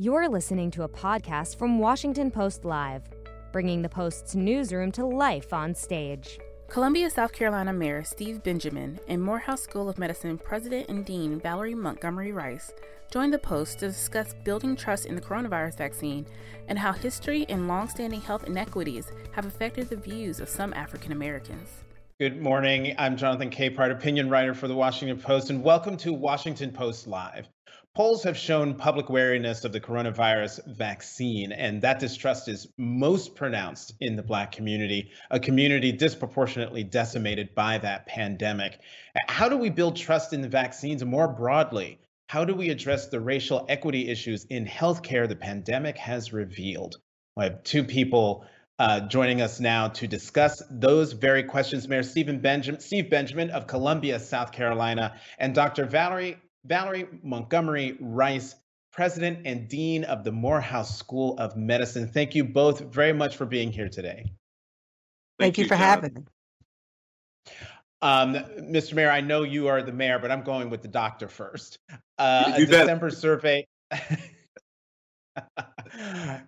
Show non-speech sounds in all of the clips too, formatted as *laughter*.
You're listening to a podcast from Washington Post Live, bringing the Post's newsroom to life on stage. Columbia, South Carolina Mayor Steve Benjamin and Morehouse School of Medicine President and Dean Valerie Montgomery Rice joined the Post to discuss building trust in the coronavirus vaccine and how history and longstanding health inequities have affected the views of some African Americans. Good morning. I'm Jonathan Capehart, opinion writer for the Washington Post, and welcome to Washington Post Live. Polls have shown public wariness of the coronavirus vaccine, and that distrust is most pronounced in the Black community, a community disproportionately decimated by that pandemic. How do we build trust in the vaccines more broadly? How do we address the racial equity issues in healthcare the pandemic has revealed? I have two people uh, joining us now to discuss those very questions. Mayor Stephen Benjamin, Steve Benjamin of Columbia, South Carolina, and Dr. Valerie Valerie Montgomery Rice, President and Dean of the Morehouse School of Medicine. Thank you both very much for being here today. Thank, Thank you, for John. having me. Um, Mr. Mayor, I know you are the mayor, but I'm going with the doctor first. Uh, a December survey. *laughs*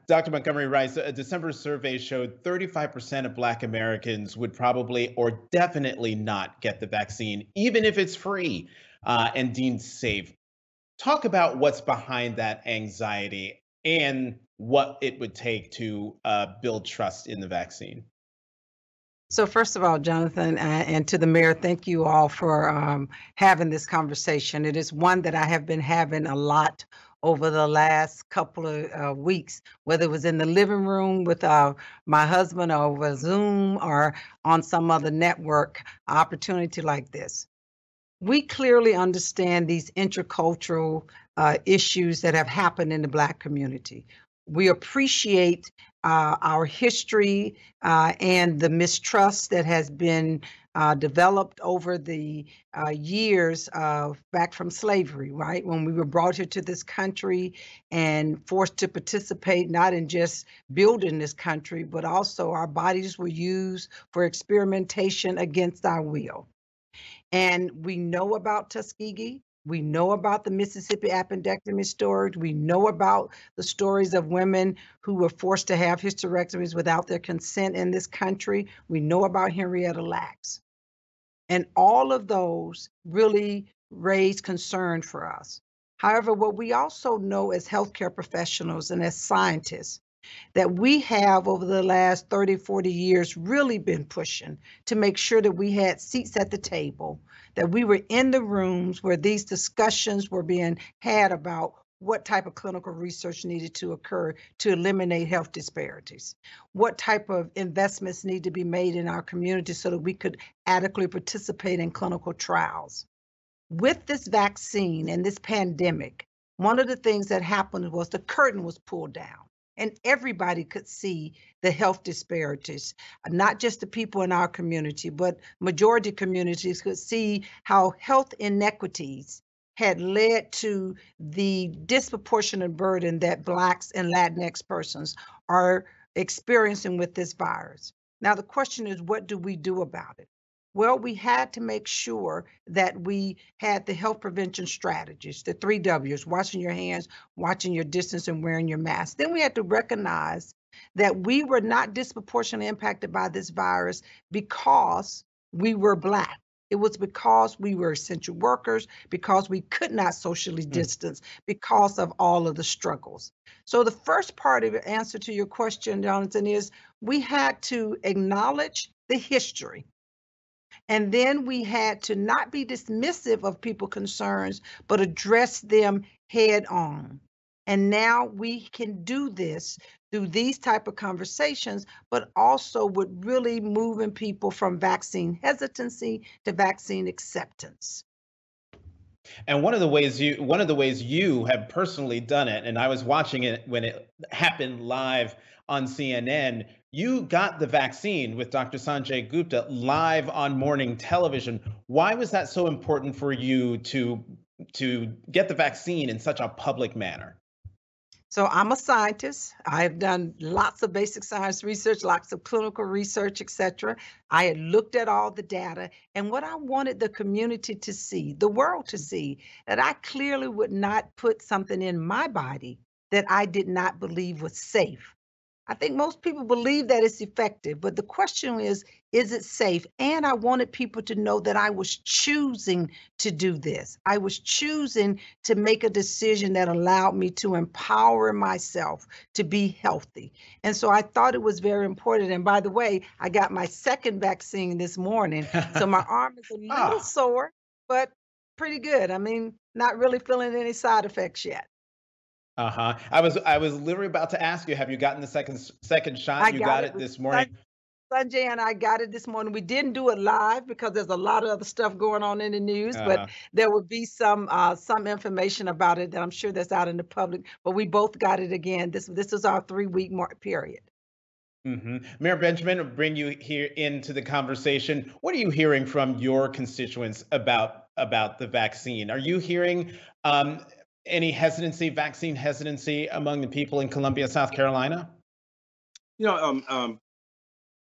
Dr. Montgomery Rice, a December survey showed 35% of Black Americans would probably or definitely not get the vaccine, even if it's free uh, and deemed safe. Talk about what's behind that anxiety and what it would take to uh, build trust in the vaccine. So, first of all, Jonathan, uh, and to the mayor, thank you all for um, having this conversation. It is one that I have been having a lot over the last couple of uh, weeks, whether it was in the living room with uh, my husband or over Zoom or on some other network opportunity like this we clearly understand these intercultural uh, issues that have happened in the Black community. We appreciate uh, our history uh, and the mistrust that has been uh, developed over the uh, years of back from slavery, right? When we were brought here to this country and forced to participate not in just building this country, but also our bodies were used for experimentation against our will. And we know about Tuskegee. We know about the Mississippi appendectomy story. We know about the stories of women who were forced to have hysterectomies without their consent in this country. We know about Henrietta Lacks. And all of those really raise concern for us. However, what we also know as healthcare professionals and as scientists that we have over the last 30, 40 years really been pushing to make sure that we had seats at the table, that we were in the rooms where these discussions were being had about what type of clinical research needed to occur to eliminate health disparities, what type of investments need to be made in our community so that we could adequately participate in clinical trials. With this vaccine and this pandemic, one of the things that happened was the curtain was pulled down and everybody could see the health disparities not just the people in our community but majority communities could see how health inequities had led to the disproportionate burden that blacks and latinx persons are experiencing with this virus. Now the question is what do we do about it well, we had to make sure that we had the health prevention strategies, the three W's washing your hands, watching your distance, and wearing your mask. Then we had to recognize that we were not disproportionately impacted by this virus because we were Black. It was because we were essential workers, because we could not socially mm. distance, because of all of the struggles. So, the first part of the answer to your question, Jonathan, is we had to acknowledge the history and then we had to not be dismissive of people concerns, but address them head on. And now we can do this through these type of conversations, but also with really moving people from vaccine hesitancy to vaccine acceptance. And one of the ways you one of the ways you have personally done it, and I was watching it when it happened live on CNN, you got the vaccine with Dr. Sanjay Gupta live on morning television. Why was that so important for you to to get the vaccine in such a public manner? So I'm a scientist. I've done lots of basic science research, lots of clinical research, etc. I had looked at all the data and what I wanted the community to see, the world to see, that I clearly would not put something in my body that I did not believe was safe. I think most people believe that it's effective, but the question is, is it safe? And I wanted people to know that I was choosing to do this. I was choosing to make a decision that allowed me to empower myself to be healthy. And so I thought it was very important. And by the way, I got my second vaccine this morning. So my *laughs* arm is a little ah. sore, but pretty good. I mean, not really feeling any side effects yet. Uh-huh. I was I was literally about to ask you, have you gotten the second second shot? I you got, got it, it this morning. Sanjay and I got it this morning. We didn't do it live because there's a lot of other stuff going on in the news, uh-huh. but there will be some uh, some information about it that I'm sure that's out in the public. But we both got it again. This this is our three week mark period. Mm-hmm. Mayor Benjamin, will bring you here into the conversation. What are you hearing from your constituents about about the vaccine? Are you hearing um, any hesitancy, vaccine hesitancy among the people in Columbia, South Carolina? You know, um, um,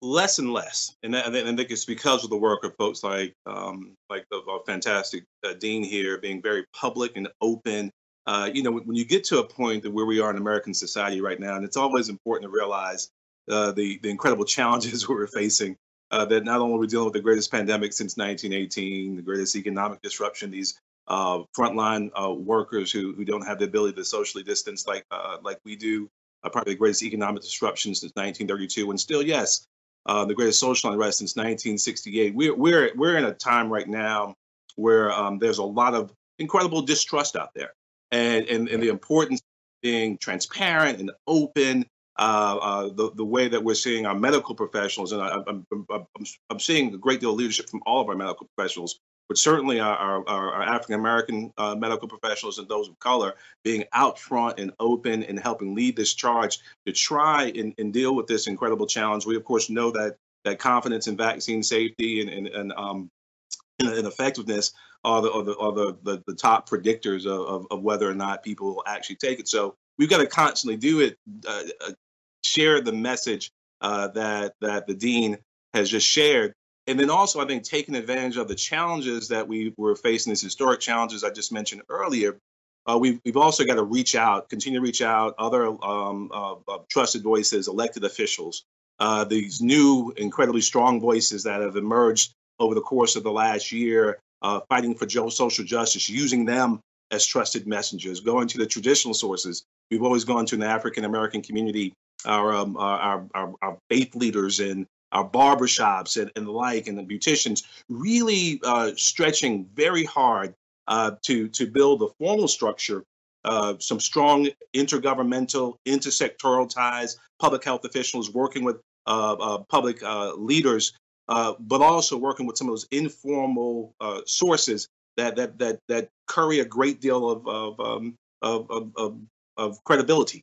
less and less, and I, think it's because of the work of folks like um, like the, fantastic uh, dean here, being very public and open. Uh, you know, when you get to a point that where we are in American society right now, and it's always important to realize uh, the the incredible challenges *laughs* we're facing. Uh, that not only are we dealing with the greatest pandemic since 1918, the greatest economic disruption, these uh, frontline uh, workers who, who don't have the ability to socially distance like uh, like we do. Uh, probably the greatest economic disruption since 1932, and still, yes, uh, the greatest social unrest since 1968. We're we're we're in a time right now where um, there's a lot of incredible distrust out there, and and, and the importance of being transparent and open. Uh, the the way that we're seeing our medical professionals, and I, I'm, I'm, I'm seeing a great deal of leadership from all of our medical professionals but certainly our, our, our African American uh, medical professionals and those of color being out front and open and helping lead this charge to try and, and deal with this incredible challenge. We of course know that that confidence in vaccine safety and and, and um and, effectiveness are the are the, are the, the, the top predictors of, of, of, whether or not people will actually take it. So we've got to constantly do it, uh, uh, share the message uh, that that the dean has just shared and then also I think taking advantage of the challenges that we were facing, these historic challenges I just mentioned earlier. Uh, we've, we've also got to reach out, continue to reach out, other um, uh, uh, trusted voices, elected officials, uh, these new incredibly strong voices that have emerged over the course of the last year, uh, fighting for social justice, using them as trusted messengers, going to the traditional sources. We've always gone to an African American community, our, um, our, our, our faith leaders and our barbershops and, and the like, and the beauticians really uh, stretching very hard uh, to to build a formal structure, uh, some strong intergovernmental, intersectoral ties, public health officials working with uh, uh, public uh, leaders, but also working with some of those informal sources that that that that curry a great deal of of um, of, of, of, credibility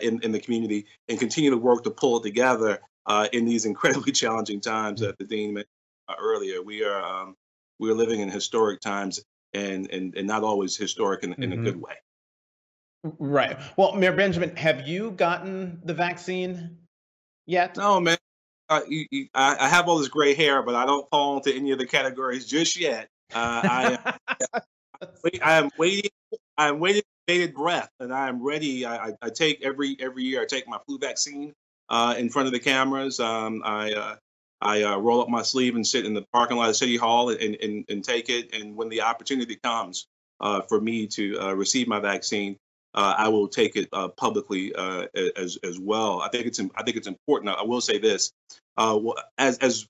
in in the community, and continue to work to pull it together uh, in these incredibly *laughs* challenging times that the dean mentioned uh, earlier. We are um, we are living in historic times, and and and not always historic in, in mm-hmm. a good way. Right. Well, Mayor Benjamin, have you gotten the vaccine yet? No, man. Uh, you, you, I, I, have all this gray hair, but I don't fall into any of the categories just yet. Uh, I, am, *laughs* I am waiting. I am waiting bated breath, and I am ready. I, I, take every every year. I take my flu vaccine uh, in front of the cameras. Um, I uh, I uh, roll up my sleeve and sit in the parking lot of City Hall and, and, and take it. And when the opportunity comes uh, for me to uh, receive my vaccine, uh, I will take it publicly as as well. I think it's I think it's important. I will say this: as as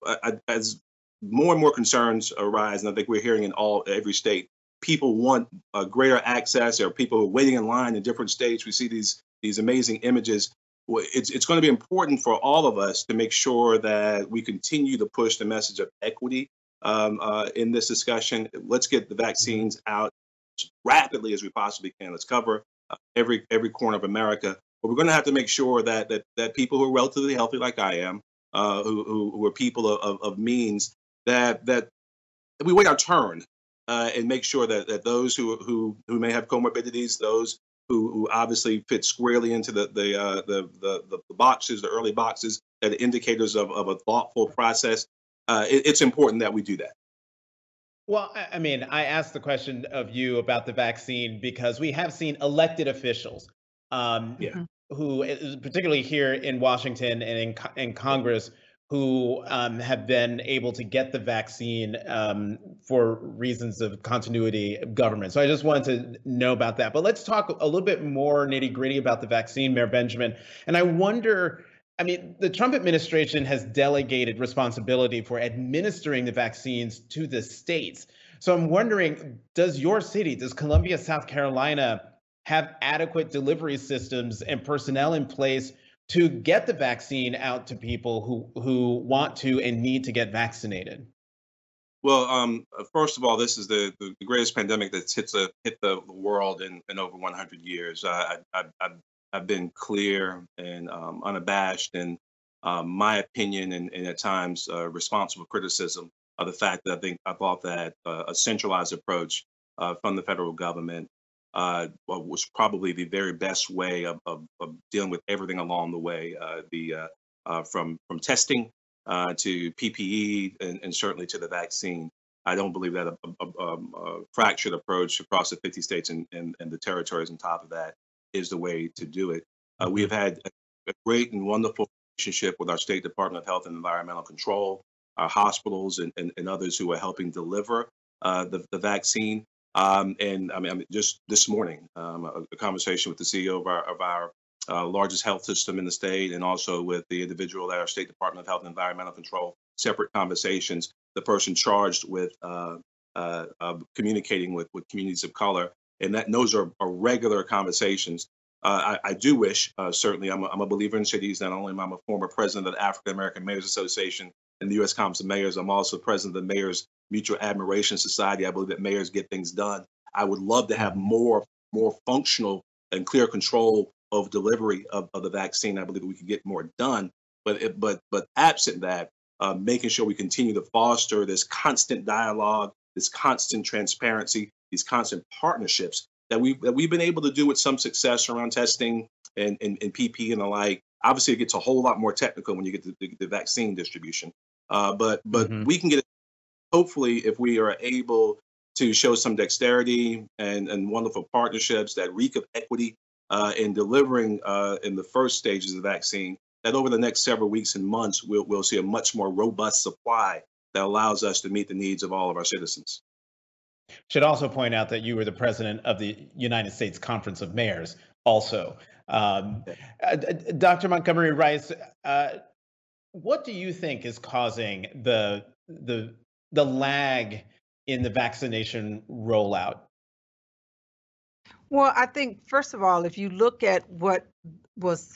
as more and more concerns arise, and I think we're hearing in all every state, people want greater access. There are people waiting in line in different states. We see these these amazing images it's, it's going to be important for all of us to make sure that we continue to push the message of equity um, uh, in this discussion. Let's get the vaccines out as rapidly as we possibly can. Let's cover uh, every every corner of America. But we're going to have to make sure that that that people who are relatively healthy, like I am, uh, who, who, who are people of, of means, that that we wait our turn uh, and make sure that that those who who who may have comorbidities, those who, who obviously fit squarely into the the, uh, the, the, the boxes, the early boxes that are indicators of, of a thoughtful process. Uh, it, it's important that we do that. Well, I mean, I asked the question of you about the vaccine because we have seen elected officials um, Yeah. who, uh, particularly here in Washington and in, in Congress, who um, have been able to get the vaccine um, for reasons of continuity of government. So I just wanted to know about that. But let's talk a little bit more nitty gritty about the vaccine, Mayor Benjamin. And I wonder. I mean, the Trump administration has delegated responsibility for administering the vaccines to the states. So I'm wondering, does your city, does Columbia, South Carolina, have adequate delivery systems and personnel in place to get the vaccine out to people who who want to and need to get vaccinated? Well, um, uh, first of all, this is the, the greatest pandemic that's hit the hit the world in, in over 100 years. I, I, I, I've been clear and um, unabashed in um, my opinion and, and at times uh, responsible criticism of the fact that I think I thought that uh, a centralized approach uh, from the federal government uh, was probably the very best way of, of, of, dealing with everything along the way, uh, the uh, from from testing to PPE and, and, certainly to the vaccine. I don't believe that a, a, um, a fractured approach across the 50 states and, and, and, the territories on top of that is the way to do it. we have had a great and wonderful relationship with our State Department of Health and Environmental Control, our hospitals, and, and, and others who are helping deliver uh, the, the vaccine. Um, and I mean, I mean, just this morning, um, a, a, conversation with the CEO of our, of our uh, largest health system in the state, and also with the individual at our State Department of Health and Environmental Control. Separate conversations. The person charged with uh, uh, communicating with with communities of color, and that those are, are regular conversations. Uh, I, I, do wish, uh, certainly, I'm a, I'm a believer in cities. Not only am I a former president of the African American Mayors Association and the U.S. Conference of Mayors, I'm also president of the Mayors Mutual Admiration Society. I believe that mayors get things done. I would love to have more more functional and clear control of delivery of, of the vaccine. I believe we could get more done. But it, but but absent that, uh, making sure we continue to foster this constant dialogue, this constant transparency, these constant partnerships that we that we've been able to do with some success around testing and and, and PP and the like. Obviously, it gets a whole lot more technical when you get to the, the vaccine distribution. Uh, but but mm-hmm. we can get it hopefully, if we are able to show some dexterity and, and wonderful partnerships that reek of equity uh, in delivering uh, in the first stages of the vaccine, that over the next several weeks and months, we'll, we'll see a much more robust supply that allows us to meet the needs of all of our citizens. Should also point out that you were the president of the United States Conference of Mayors, also. Um, uh, Dr. Montgomery Rice, uh, what do you think is causing the the the lag in the vaccination rollout? Well, I think first of all, if you look at what was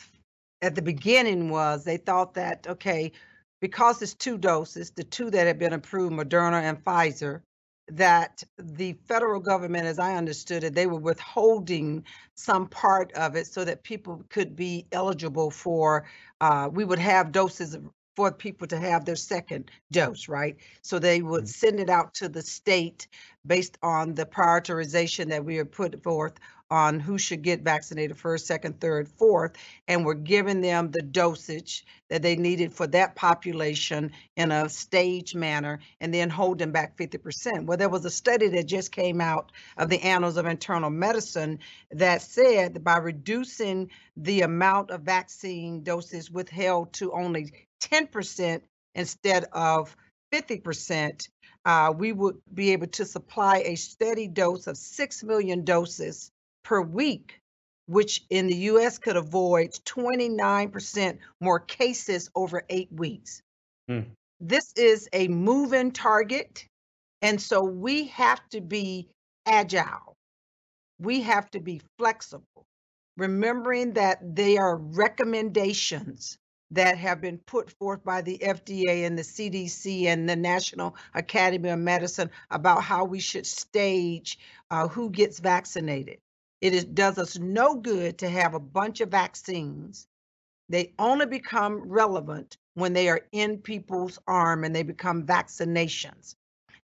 at the beginning was they thought that okay, because it's two doses, the two that have been approved, Moderna and Pfizer, that the federal government, as I understood it, they were withholding some part of it so that people could be eligible for. Uh, we would have doses for people to have their second dose, right? So they would mm-hmm. send it out to the state based on the prioritization that we have put forth on who should get vaccinated first, second, third, fourth, and we're giving them the dosage that they needed for that population in a staged manner and then holding back 50%. Well, there was a study that just came out of the Annals of Internal Medicine that said that by reducing the amount of vaccine doses withheld to only 10% instead of 50%, uh, we would be able to supply a steady dose of 6 million doses per week, which in the US could avoid 29% more cases over eight weeks. Mm. This is a moving target. And so we have to be agile. We have to be flexible, remembering that they are recommendations that have been put forth by the FDA and the CDC and the National Academy of Medicine about how we should stage uh, who gets vaccinated. It is, does us no good to have a bunch of vaccines. They only become relevant when they are in people's arm and they become vaccinations.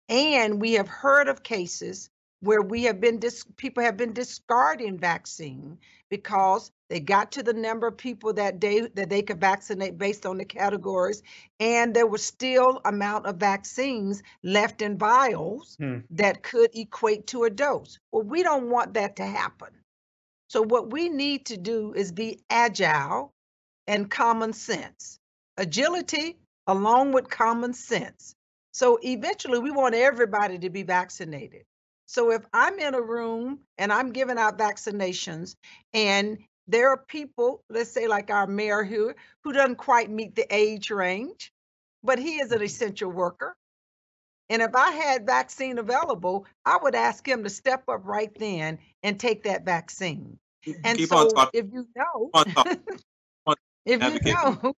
And we have heard of cases where we have been dis- people have been discarding vaccine because they got to the number of people that day that they could vaccinate based on the categories and there was still amount of vaccines left in vials hmm. that could equate to a dose well we don't want that to happen So, what we need to do is be agile and common sense. Agility along with common sense. So, eventually, we want everybody to be vaccinated. So, if I'm in a room and I'm giving out vaccinations and there are people, let's say like our mayor who who doesn't quite meet the age range, but he is an mm-hmm. essential worker. And if I had vaccine available, I would ask him to step up right then and take that vaccine. And Keep so if you know, *laughs* if you know,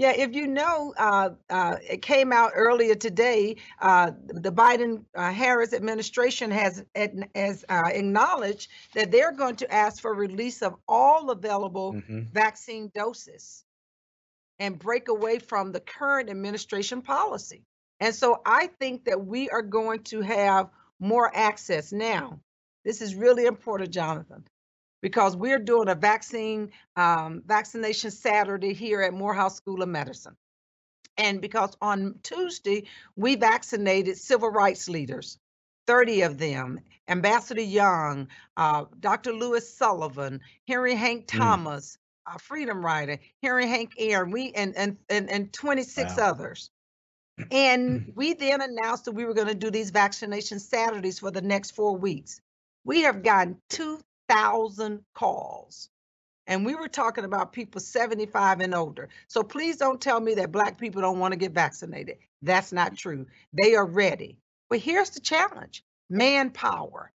yeah, if you know, uh, uh, it came out earlier today. Uh, the Biden uh, Harris administration has has uh, acknowledged that they're going to ask for release of all available mm-hmm. vaccine doses and break away from the current administration policy. And so I think that we are going to have more access now. This is really important, Jonathan because we're doing a vaccine um, vaccination Saturday here at Morehouse School of Medicine. And because on Tuesday, we vaccinated civil rights leaders, 30 of them, Ambassador Young, uh, Dr. Louis Sullivan, Henry Hank mm. Thomas, mm. uh, Freedom Rider, Henry Hank Aaron, we and and and, and 26 wow. others. And *clears throat* we then announced that we were going to do these vaccination Saturdays for the next four weeks. We have gotten two thousand calls. And we were talking about people 75 and older. So please don't tell me that Black people don't want to get vaccinated. That's not true. They are ready. But here's the challenge manpower.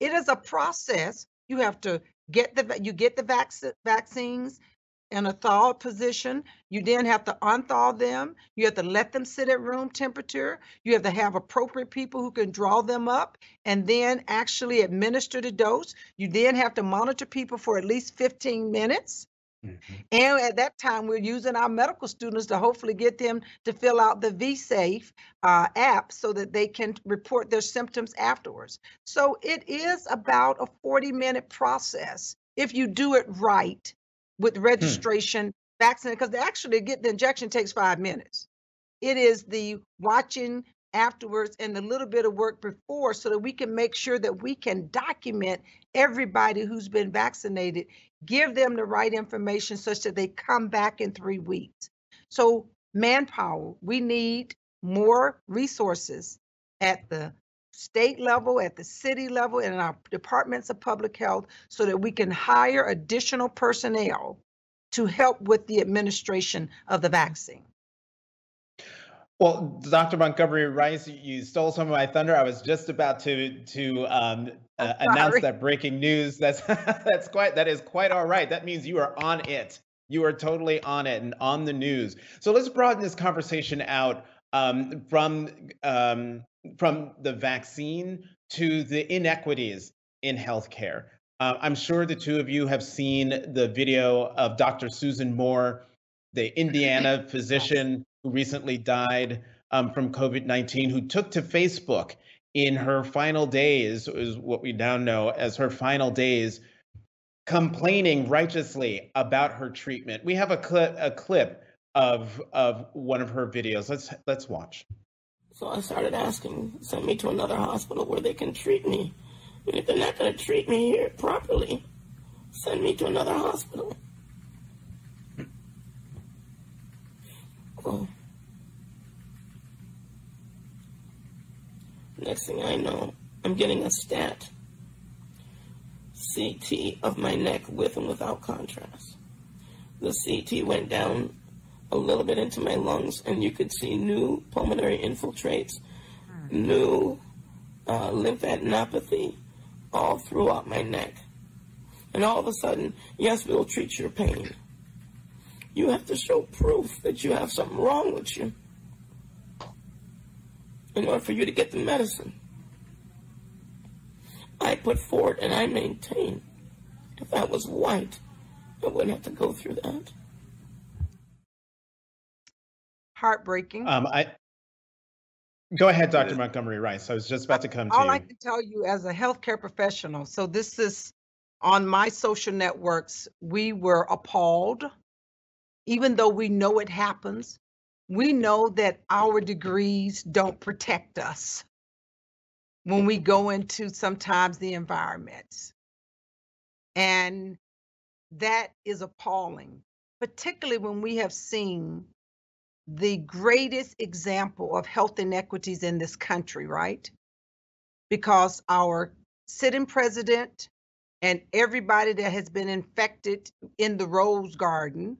It is a process. You have to get the you get the vac- vaccines, in a thawed position. You then have to unthaw them. You have to let them sit at room temperature. You have to have appropriate people who can draw them up and then actually administer the dose. You then have to monitor people for at least 15 minutes. Mm-hmm. And at that time, we're using our medical students to hopefully get them to fill out the VSafe uh, app so that they can report their symptoms afterwards. So it is about a 40 minute process if you do it right with hmm. registration, hmm. vaccine, because they actually get the injection takes five minutes. It is the watching afterwards and the little bit of work before so that we can make sure that we can document everybody who's been vaccinated, give them the right information such that they come back in three weeks. So, manpower, we need more resources at the state level, at the city level, and in our departments of public health so that we can hire additional personnel to help with the administration of the vaccine. Well, Dr. Montgomery Rice, you stole some of my thunder. I was just about to to um, uh, announce that breaking news. That's *laughs* that's quite that is quite all right. That means you are on it. You are totally on it and on the news. So let's broaden this conversation out um, from um, from the vaccine to the inequities in healthcare. Uh, I'm sure the two of you have seen the video of Dr. Susan Moore, the Indiana *laughs* physician who recently died um, from COVID 19, who took to Facebook in her final days, is what we now know as her final days, complaining righteously about her treatment. We have a clip, a clip of of one of her videos. Let's let's watch. So I started asking, send me to another hospital where they can treat me. And if they're not going to treat me here properly, send me to another hospital. Well, next thing I know, I'm getting a stat CT of my neck with and without contrast. The CT went down a little bit into my lungs, and you could see new pulmonary infiltrates, new uh, lymphadenopathy all throughout my neck. And all of a sudden, yes, we'll treat your pain. You have to show proof that you have something wrong with you in order for you to get the medicine. I put forward and I maintain if I was white, I wouldn't have to go through that heartbreaking. Um, I go ahead, Dr. Montgomery Rice. I was just about to come to All you. I can tell you as a healthcare professional. So this is on my social networks. We were appalled, even though we know it happens. We know that our degrees don't protect us when we go into sometimes the environments. And that is appalling, particularly when we have seen the greatest example of health inequities in this country, right? Because our sitting president and everybody that has been infected in the Rose Garden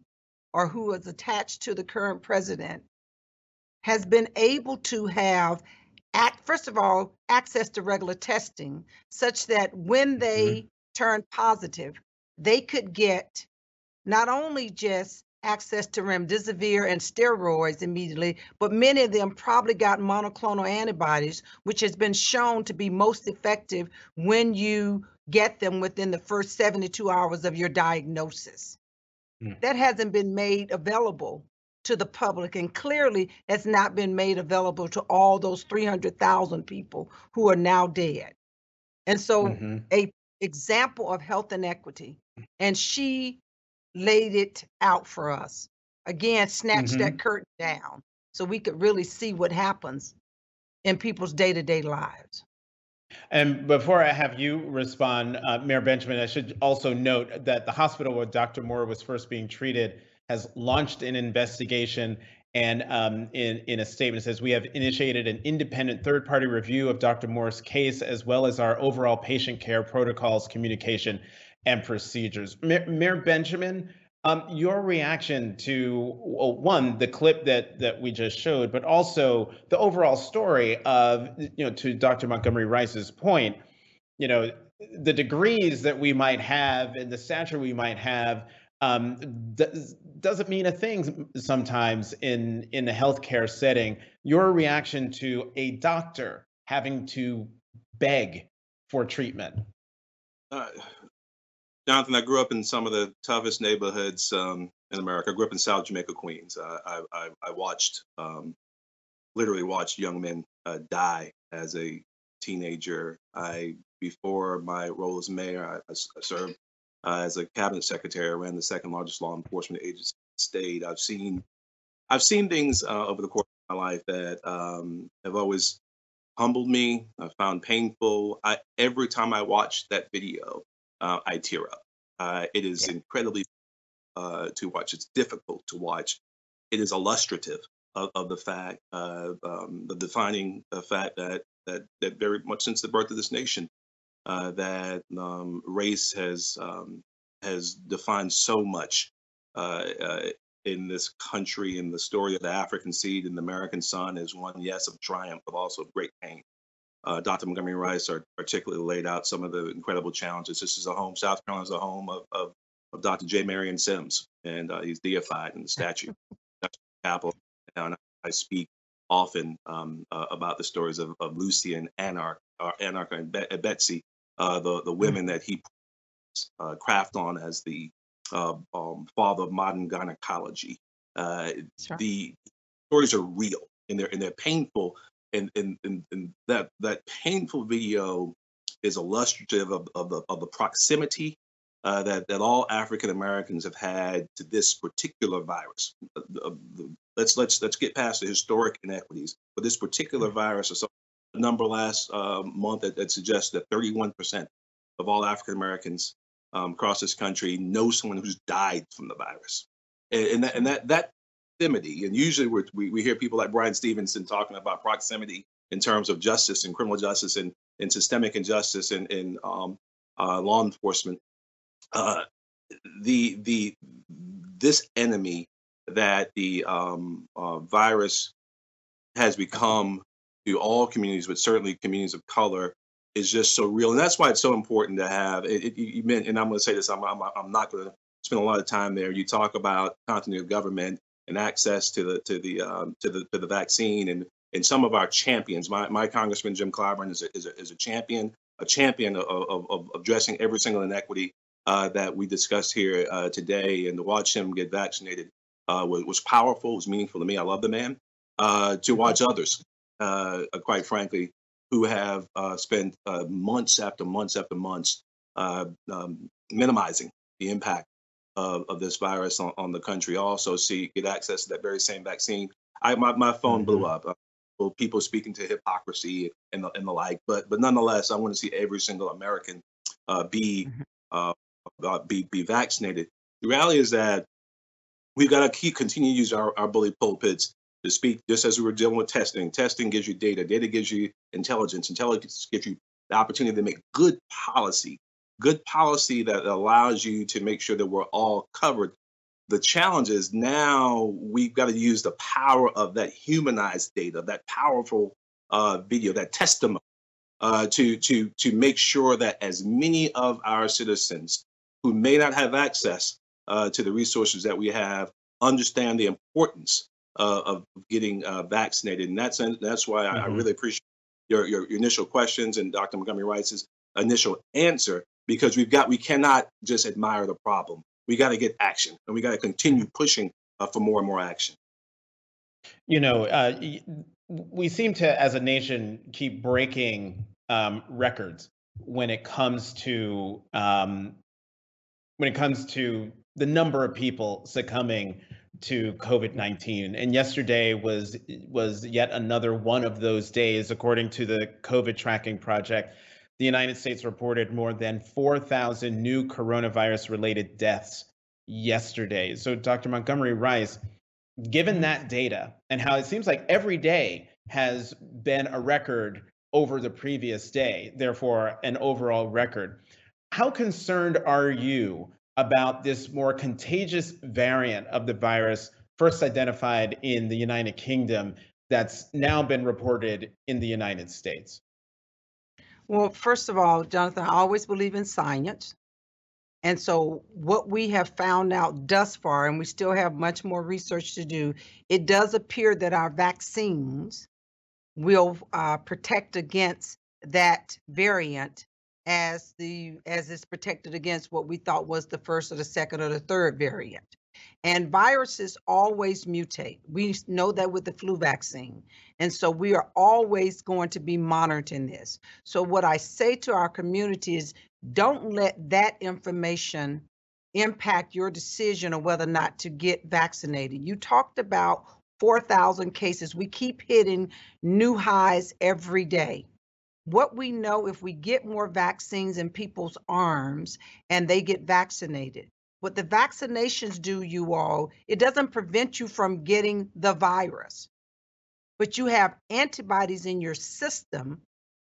or who is attached to the current president has been able to have act first of all access to regular testing such that when they mm-hmm. turn positive they could get not only just access to remdesivir and steroids immediately, but many of them probably got monoclonal antibodies, which has been shown to be most effective when you get them within the first 72 hours of your diagnosis. Mm. That hasn't been made available to the public and clearly has not been made available to all those 300,000 people who are now dead. And so mm-hmm. a example of health inequity and she laid it out for us. Again, snatched mm-hmm. that curtain down so we could really see what happens in people's day to day lives. And before I have you respond, uh, Mayor Benjamin, I should also note that the hospital where Dr. Moore was first being treated has launched an investigation. And um, in, in a statement, says we have initiated an independent third party review of Dr. Moore's case, as well as our overall patient care protocols, communication, and procedures. Mayor Benjamin, um, your reaction to well, one the clip that that we just showed, but also the overall story of you know to Dr. Montgomery Rice's point, you know the degrees that we might have and the stature we might have um, does, doesn't mean a thing sometimes in in a healthcare setting. Your reaction to a doctor having to beg for treatment. Uh, Jonathan, I grew up in some of the toughest neighborhoods um, in America. I grew up in South Jamaica, Queens. Uh, I, I, I, watched, um, literally watched young men uh, die as a teenager. I, before my role as mayor, I, I served uh, as a cabinet secretary. I ran the second largest law enforcement agency in the state. I've seen, I've seen things uh, over the course of my life that um, have always humbled me. I found painful. I, every time I watched that video, uh, I tear up. Uh, it is yeah. incredibly uh, to watch. It's difficult to watch. It is illustrative of, of the fact, uh, um, the defining fact that, that that very much since the birth of this nation, uh, that um, race has um, has defined so much uh, in this country. And the story of the African seed and the American son is one, yes, of triumph, but also of great pain uh, Dr. Montgomery Rice articulately laid out some of the incredible challenges. This is a home, South Carolina is a home of, of, of Dr. J. Marion Sims, and uh, he's deified in the statue. *laughs* Capitol. And I speak often um, uh, about the stories of, of Lucy and Anarcha, uh, Anarcha and Be- Betsy, uh, the, the women that he uh, craft on as the uh, um, father of modern gynecology. Sure. The stories are real and they're, and they're painful and and and, and that that painful video is illustrative of, of the of the proximity uh, that that all African Americans have had to this particular virus. Uh, let's let's let's get past the historic inequities, but this particular mm-hmm. virus. is a number last uh, month that, that suggests that 31% of all African Americans um, across this country know someone who's died from the virus, and, and that and that that proximity. And usually we we hear people like Bryan Stevenson talking about proximity in terms of justice and criminal justice and, and systemic injustice and, and um, uh, law enforcement. Uh, the the this enemy that the um, uh, virus has become to all communities, but certainly communities of color, is just so real, and that's why it's so important to have. It, it, you meant, and I'm going to say this. I'm I'm, I'm not going to spend a lot of time there. You talk about continuity of government and access to the to the um, to the to the vaccine and and some of our champions. My my Congressman Jim Clyburn is a, is a, is a champion a champion of, of, of addressing every single inequity uh, that we discussed here uh, today, and to watch him get vaccinated uh, was, was powerful, was meaningful to me. I love the man. Uh, to watch others, uh, quite frankly, who have uh, spent months after months after months um, minimizing the impact of, of this virus on, on the country also see get access to that very same vaccine. I my, my phone blew mm-hmm. up. Uh, people speaking to hypocrisy and the, and the like, but but nonetheless, I want to see every single American uh, be mm-hmm. uh, uh, be be vaccinated. The reality is that we've got to keep continue to use our, our bully pulpits to speak just as we were dealing with testing. Testing gives you data, data gives you intelligence, intelligence gives you the opportunity to make good policy, good policy that allows you to make sure that we're all covered. The challenge is now we've got to use the power of that humanized data, that powerful uh, video, that testimony, uh, to to to make sure that as many of our citizens who may not have access uh, to the resources that we have understand the importance uh, of getting uh, vaccinated, and that's that's why mm-hmm. I, I, mm-hmm. really appreciate your, your, your initial questions and Dr. Montgomery Rice's initial answer because we've got we cannot just admire the problem. We got to get action, and we got to continue pushing uh, for more and more action. You know, uh, we seem to, as a nation, keep breaking um, records when it comes to um, when it comes to the number of people succumbing to COVID-19 and yesterday was was yet another one of those days according to the COVID tracking project the United States reported more than 4,000 new coronavirus related deaths yesterday so Dr. Montgomery Rice given mm-hmm. that data and how it seems like every day has been a record over the previous day therefore an overall record how concerned are you about this more contagious variant of the virus first identified in the United Kingdom that's now been reported in the United States? Well, first of all, Jonathan, I always believe in science. And so, what we have found out thus far, and we still have much more research to do, it does appear that our vaccines will uh, protect against that variant as the as it's protected against what we thought was the first or the second or the third variant. And viruses always mutate. We know that with the flu vaccine. And so we are always going to be monitoring this. So, what I say to our community is don't let that information impact your decision on whether or not to get vaccinated. You talked about 4,000 cases. We keep hitting new highs every day what we know if we get more vaccines in people's arms and they get vaccinated. What the vaccinations do, you all, it doesn't prevent you from getting the virus, but you have antibodies in your system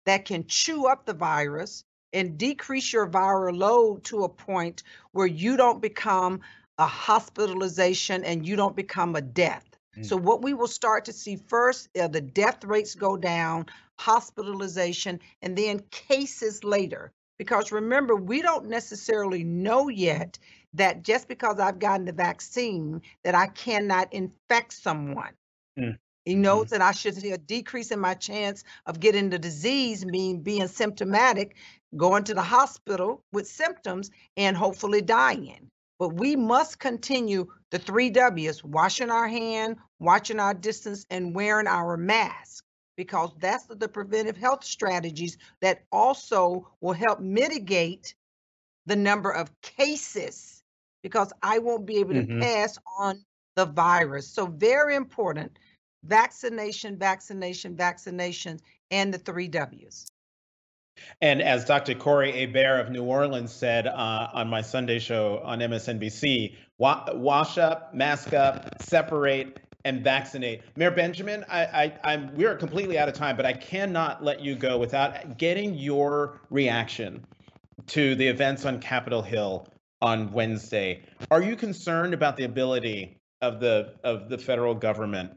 that can chew up the virus and decrease your viral load to a point where you don't become a hospitalization and you don't become a death. Mm. So, what we will start to see first are the death rates go down, hospitalization, and then cases later. Because remember, we don't necessarily know yet that just because I've gotten the vaccine, that I cannot infect someone. Mm. He knows mm. that I should see a decrease in my chance of getting the disease, mean being symptomatic, going to the hospital with symptoms, and hopefully dying. But we must continue the three W's washing our hand, watching our distance, and wearing our mask because that's the preventive health strategies that also will help mitigate the number of cases because I won't be able mm-hmm. to pass on the virus. So, very important vaccination, vaccination, vaccination, and the three W's. And as Dr. Corey Hebert of New Orleans said uh, on my Sunday show on MSNBC, wa- wash up, mask up, separate, and vaccinate. Mayor Benjamin, I, I, am we are completely out of time, but I cannot let you go without getting your reaction to the events on Capitol Hill on Wednesday. Are you concerned about the ability of the of the federal government?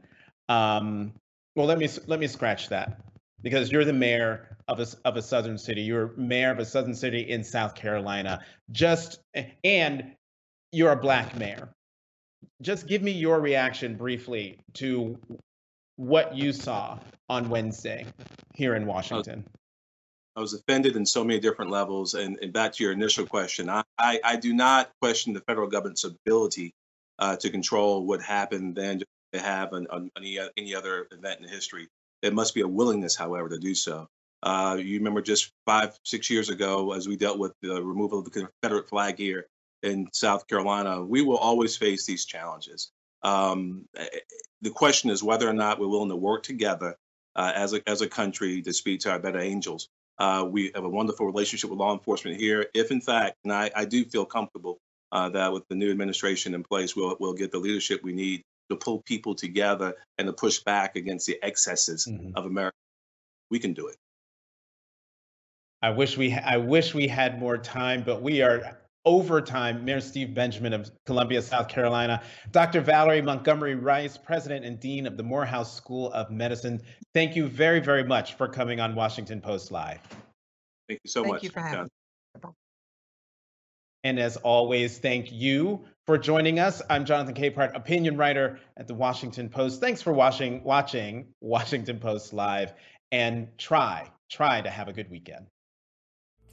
Um, well, let me let me scratch that because you're the mayor of a, of a southern city. You're mayor of a southern city in South Carolina. Just and you're a black mayor. Just give me your reaction briefly to what you saw on Wednesday here in Washington. I was offended in so many different levels. And, and back to your initial question, I, I, I, do not question the federal government's ability uh, to control what happened then to have any, any other event in history. There must be a willingness, however, to do so. Uh, you remember just five, six years ago, as we dealt with the removal of the Confederate flag here in South Carolina, we will always face these challenges. Um, eh, eh, the question is whether or not we're willing to work together uh, as, a, as a country to speak to our better angels Uh, we have a wonderful relationship with law enforcement here. If in fact, and I, I do feel comfortable uh, that with the new administration in place, we'll, we'll get the leadership we need to pull people together and to push back against the excesses mm-hmm. of America. We can do it. I wish we I wish we had more time, but we are overtime. Mayor Steve Benjamin of Columbia, South Carolina, Dr. Valerie Montgomery Rice, President and Dean of the Morehouse School of Medicine. Thank you very, very much for coming on Washington Post Live. Thank you so thank much. You for having and as always, thank you for joining us. I'm Jonathan Capehart, opinion writer at the Washington Post. Thanks for watching, watching Washington Post Live, and try, try to have a good weekend.